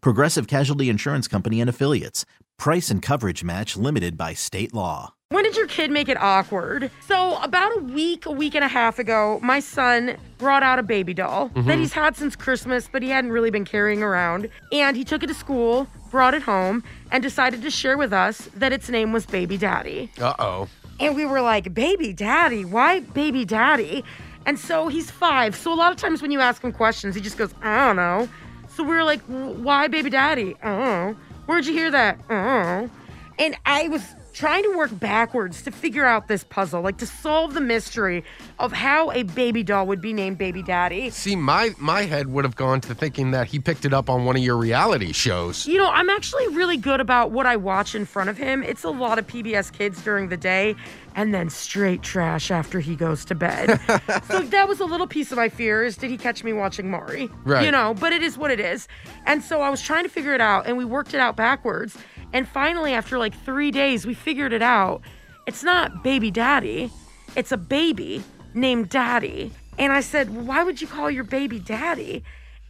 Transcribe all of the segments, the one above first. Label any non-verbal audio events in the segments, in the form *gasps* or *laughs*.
Progressive Casualty Insurance Company and Affiliates. Price and coverage match limited by state law. When did your kid make it awkward? So, about a week, a week and a half ago, my son brought out a baby doll that he's had since Christmas, but he hadn't really been carrying around. And he took it to school, brought it home, and decided to share with us that its name was Baby Daddy. Uh oh. And we were like, Baby Daddy? Why Baby Daddy? And so he's five. So, a lot of times when you ask him questions, he just goes, I don't know. So, we were like, Why Baby Daddy? Don't. Where'd you hear that? Don't. And I was trying to work backwards to figure out this puzzle, like to solve the mystery of how a baby doll would be named Baby Daddy. See, my my head would have gone to thinking that he picked it up on one of your reality shows. You know, I'm actually really good about what I watch in front of him. It's a lot of PBS kids during the day and then straight trash after he goes to bed. *laughs* so that was a little piece of my fear is did he catch me watching Maury? Right. You know, but it is what it is. And so I was trying to figure it out and we worked it out backwards. And finally, after like three days, we figured it out. It's not baby daddy, it's a baby named Daddy. And I said, Why would you call your baby Daddy?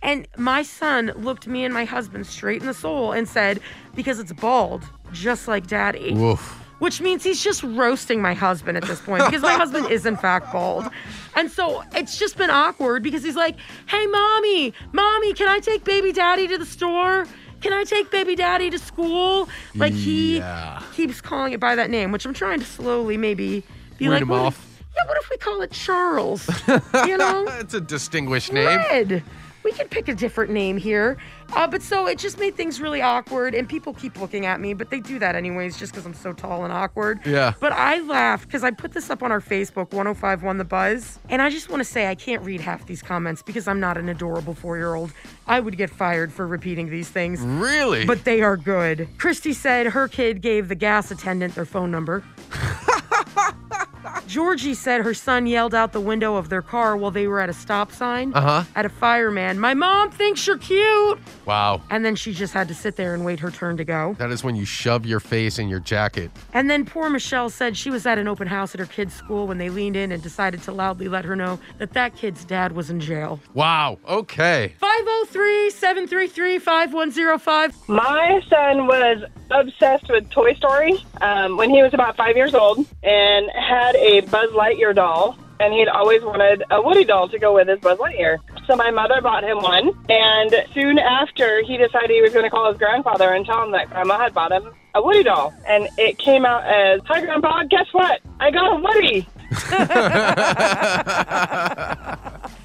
And my son looked me and my husband straight in the soul and said, Because it's bald, just like Daddy. Woof. Which means he's just roasting my husband at this point because my husband is, in fact, bald. And so it's just been awkward because he's like, Hey, mommy, mommy, can I take baby daddy to the store? Can I take baby daddy to school? Like he Yeah. keeps calling it by that name, which I'm trying to slowly maybe be Wean like, him what if- off. yeah, what if we call it Charles? *laughs* you know? It's a distinguished name. Red. We could pick a different name here. Uh, but so it just made things really awkward, and people keep looking at me, but they do that anyways just because I'm so tall and awkward. Yeah. But I laughed because I put this up on our Facebook, 1051 The Buzz, and I just want to say I can't read half these comments because I'm not an adorable four year old. I would get fired for repeating these things. Really? But they are good. Christy said her kid gave the gas attendant their phone number. *laughs* Georgie said her son yelled out the window of their car while they were at a stop sign Uh-huh. at a fireman. My mom thinks you're cute. wow. And then she just had to sit there and wait her turn to go. That is when you shove your face in your jacket. And then poor Michelle said she was at an open house at her kid's school when they leaned in and decided to loudly let her know that that kid's dad was in jail. Wow. Okay. 503 733 5105. My son was obsessed with Toy Story um, when he was about five years old and had a Buzz Lightyear doll. And he'd always wanted a Woody doll to go with his Buzz Lightyear. So my mother bought him one. And soon after, he decided he was going to call his grandfather and tell him that Grandma had bought him a Woody doll. And it came out as, Hi, Grandpa, guess what? I got a Woody. *laughs*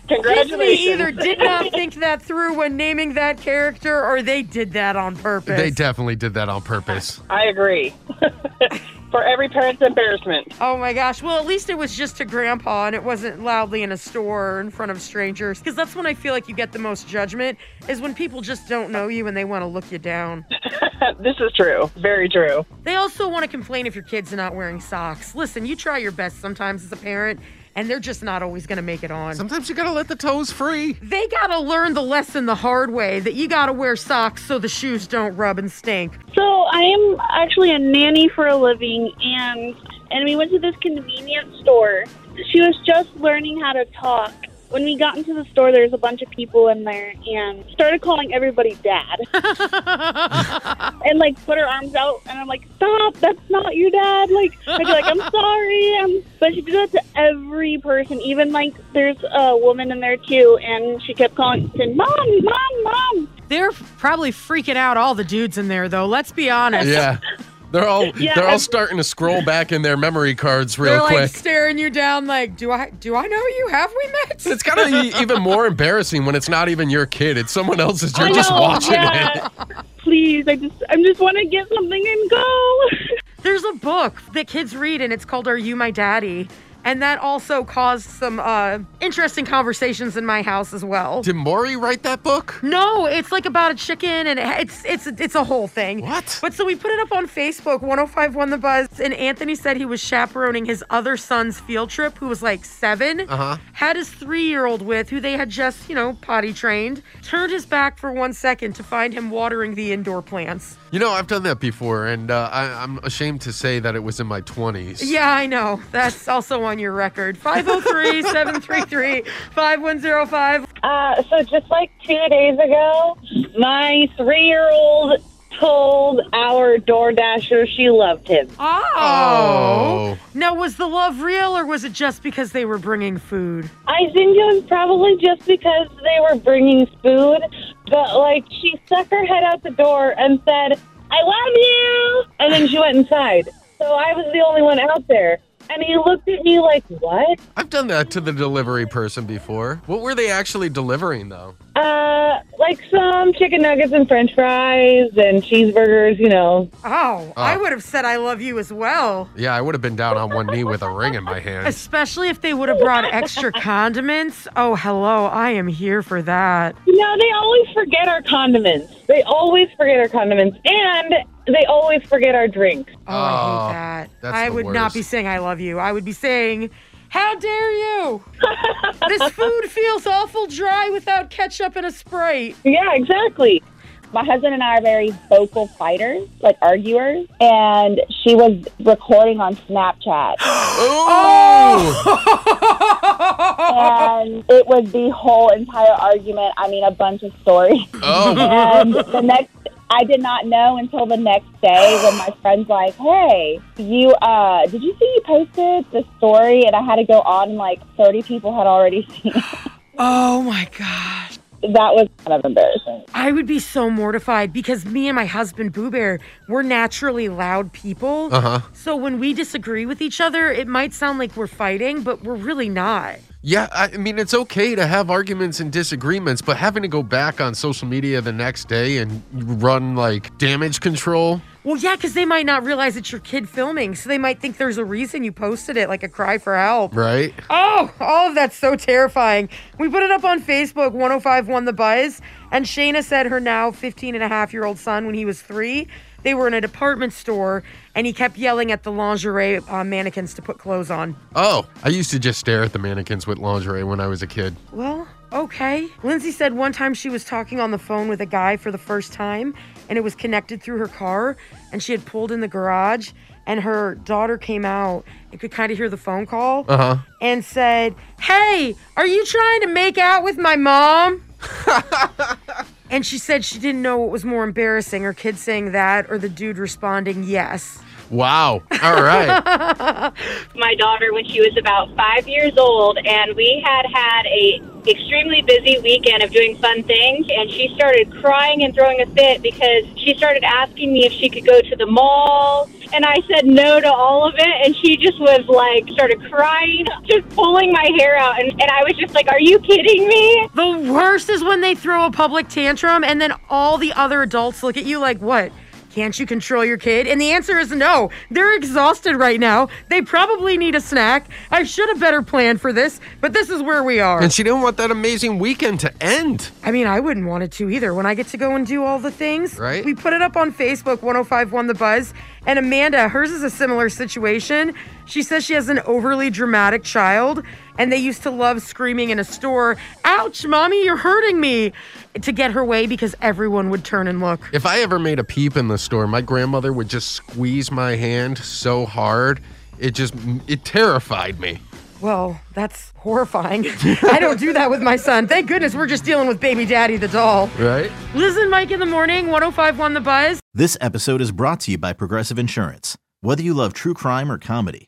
Congratulations. Disney either did not think that through when naming that character or they did that on purpose. They definitely did that on purpose. I agree. *laughs* For every parent's embarrassment. Oh my gosh. Well, at least it was just to grandpa and it wasn't loudly in a store or in front of strangers. Because that's when I feel like you get the most judgment, is when people just don't know you and they want to look you down. *laughs* this is true. Very true. They also want to complain if your kid's are not wearing socks. Listen, you try your best sometimes as a parent, and they're just not always going to make it on. Sometimes you gotta let the toes free. They got to learn the lesson the hard way that you got to wear socks so the shoes don't rub and stink. So I am actually a nanny for a living, and and we went to this convenience store. She was just learning how to talk. When we got into the store, there was a bunch of people in there, and started calling everybody dad, *laughs* and like put her arms out, and I'm like, stop, that's not your dad. Like I'd be like, I'm sorry, um, but she did that to every person, even like there's a woman in there too, and she kept calling, saying, mom, mom, mom. They're probably freaking out all the dudes in there, though. Let's be honest. Yeah. They're all *laughs* Yeah, they're all starting to scroll back in their memory cards real They're like quick. staring you down, like, do I do I know you? Have we met? it's kind of *laughs* even more embarrassing when it's not even your kid; it's someone else's. You're I just know, watching yeah. it. Please, I just, I just want to get something and go. *laughs* There's a book that kids read, and it's called "Are You My Daddy?" And that also caused some uh, interesting conversations in my house as well. Did Maury write that book? No, it's like about a chicken, and it's it's it's a whole thing. What? But so we put it up on Facebook, 1051 The Buzz, and Anthony said he was chaperoning his other son's field trip, who was like 7 Uh-huh. Had his three-year-old with, who they had just you know potty trained. Turned his back for one second to find him watering the indoor plants. You know, I've done that before, and uh, I, I'm ashamed to say that it was in my 20s. Yeah, I know. That's also on your record. 503 733 5105. Uh, so just like two days ago, my three-year-old told our door dasher she loved him. Oh. Oh. Now, was the love real or was it just because they were bringing food? I think it was probably just because they were bringing food, but like she stuck her head out the door and said, "I love you," and then she went inside. So I was the only one out there, and he looked at me like, "What?" I've done that to the delivery person before. What were they actually delivering, though? Uh, like some chicken nuggets and French fries and cheeseburgers, you know. Oh, I Oh. would have said I love you as well. Yeah, I would have been down on one knee with a ring in my hand. Especially if they would have brought *laughs* extra condiments. Oh, hello. I am here for that. No, they always forget our condiments. They always forget our condiments, and they always forget our drinks. Oh, I Oh, hate that. that's I the would not worst. be saying I love you. I would be saying, How dare you? *laughs* this food feels awful dry without ketchup and a Sprite. Yeah, exactly. My husband and I are very vocal fighters, like arguers, and she was recording on Snapchat. *gasps* Oh! and it was the whole entire argument. I mean, a bunch of stories. Oh! and the next, I did not know until the next day when my friend's like, "Hey, you, uh, did you see you posted the story?" And I had to go on, and like thirty people had already *laughs* seen it. Oh my gosh. That was kind of embarrassing. I would be so mortified because me and my husband Boo Bear, we're naturally loud people. Uh huh. So when we disagree with each other, it might sound like we're fighting, but we're really not. Yeah, I mean, it's okay to have arguments and disagreements, but having to go back on social media the next day and run like damage control. Well, yeah, because they might not realize it's your kid filming, so they might think there's a reason you posted it, like a cry for help. Right? Oh, all of that's so terrifying. We put it up on Facebook, 1051 The Buzz, and Shayna said her now 15 and a half year old son, when he was three, they were in a department store and he kept yelling at the lingerie uh, mannequins to put clothes on. Oh, I used to just stare at the mannequins with lingerie when I was a kid. Well, okay. Lindsay said one time she was talking on the phone with a guy for the first time and it was connected through her car and she had pulled in the garage and her daughter came out and could kind of hear the phone call Uh huh. and said, Hey, are you trying to make out with my mom? *laughs* and she said she didn't know what was more embarrassing her kid saying that or the dude responding yes. Wow. All right. *laughs* my daughter when she was about five years old, and we had had a extremely busy weekend of doing fun things, and she started crying and throwing a fit because she started asking me if she could go to the mall, and I said no to all of it, and she just was like started crying, just pulling my hair out, and, and I was just like, "Are you kidding me?" The worst is when they throw a public tantrum and then all the other adults look at you like, what? Can't you control your kid? And the answer is no. They're exhausted right now. They probably need a snack. I should have better planned for this, but this is where we are. and she didn't want that amazing weekend to end. I mean, I wouldn't want it to either. When I get to go and do all the things, Right. We put it up on Facebook, 1051 The Buzz. And Amanda, hers is a similar situation. She says she has an overly dramatic child, and they used to love screaming in a store, Ouch, mommy, you're hurting me, to get her way because everyone would turn and look. If I ever made a peep in the store, my grandmother would just squeeze my hand so hard. It just, it terrified me. Well, that's horrifying. I don't do that with my son. Thank goodness we're just dealing with baby daddy the doll. Right? Liz and Mike in the morning, 1051 The Buzz. This episode is brought to you by Progressive Insurance. Whether you love true crime or comedy,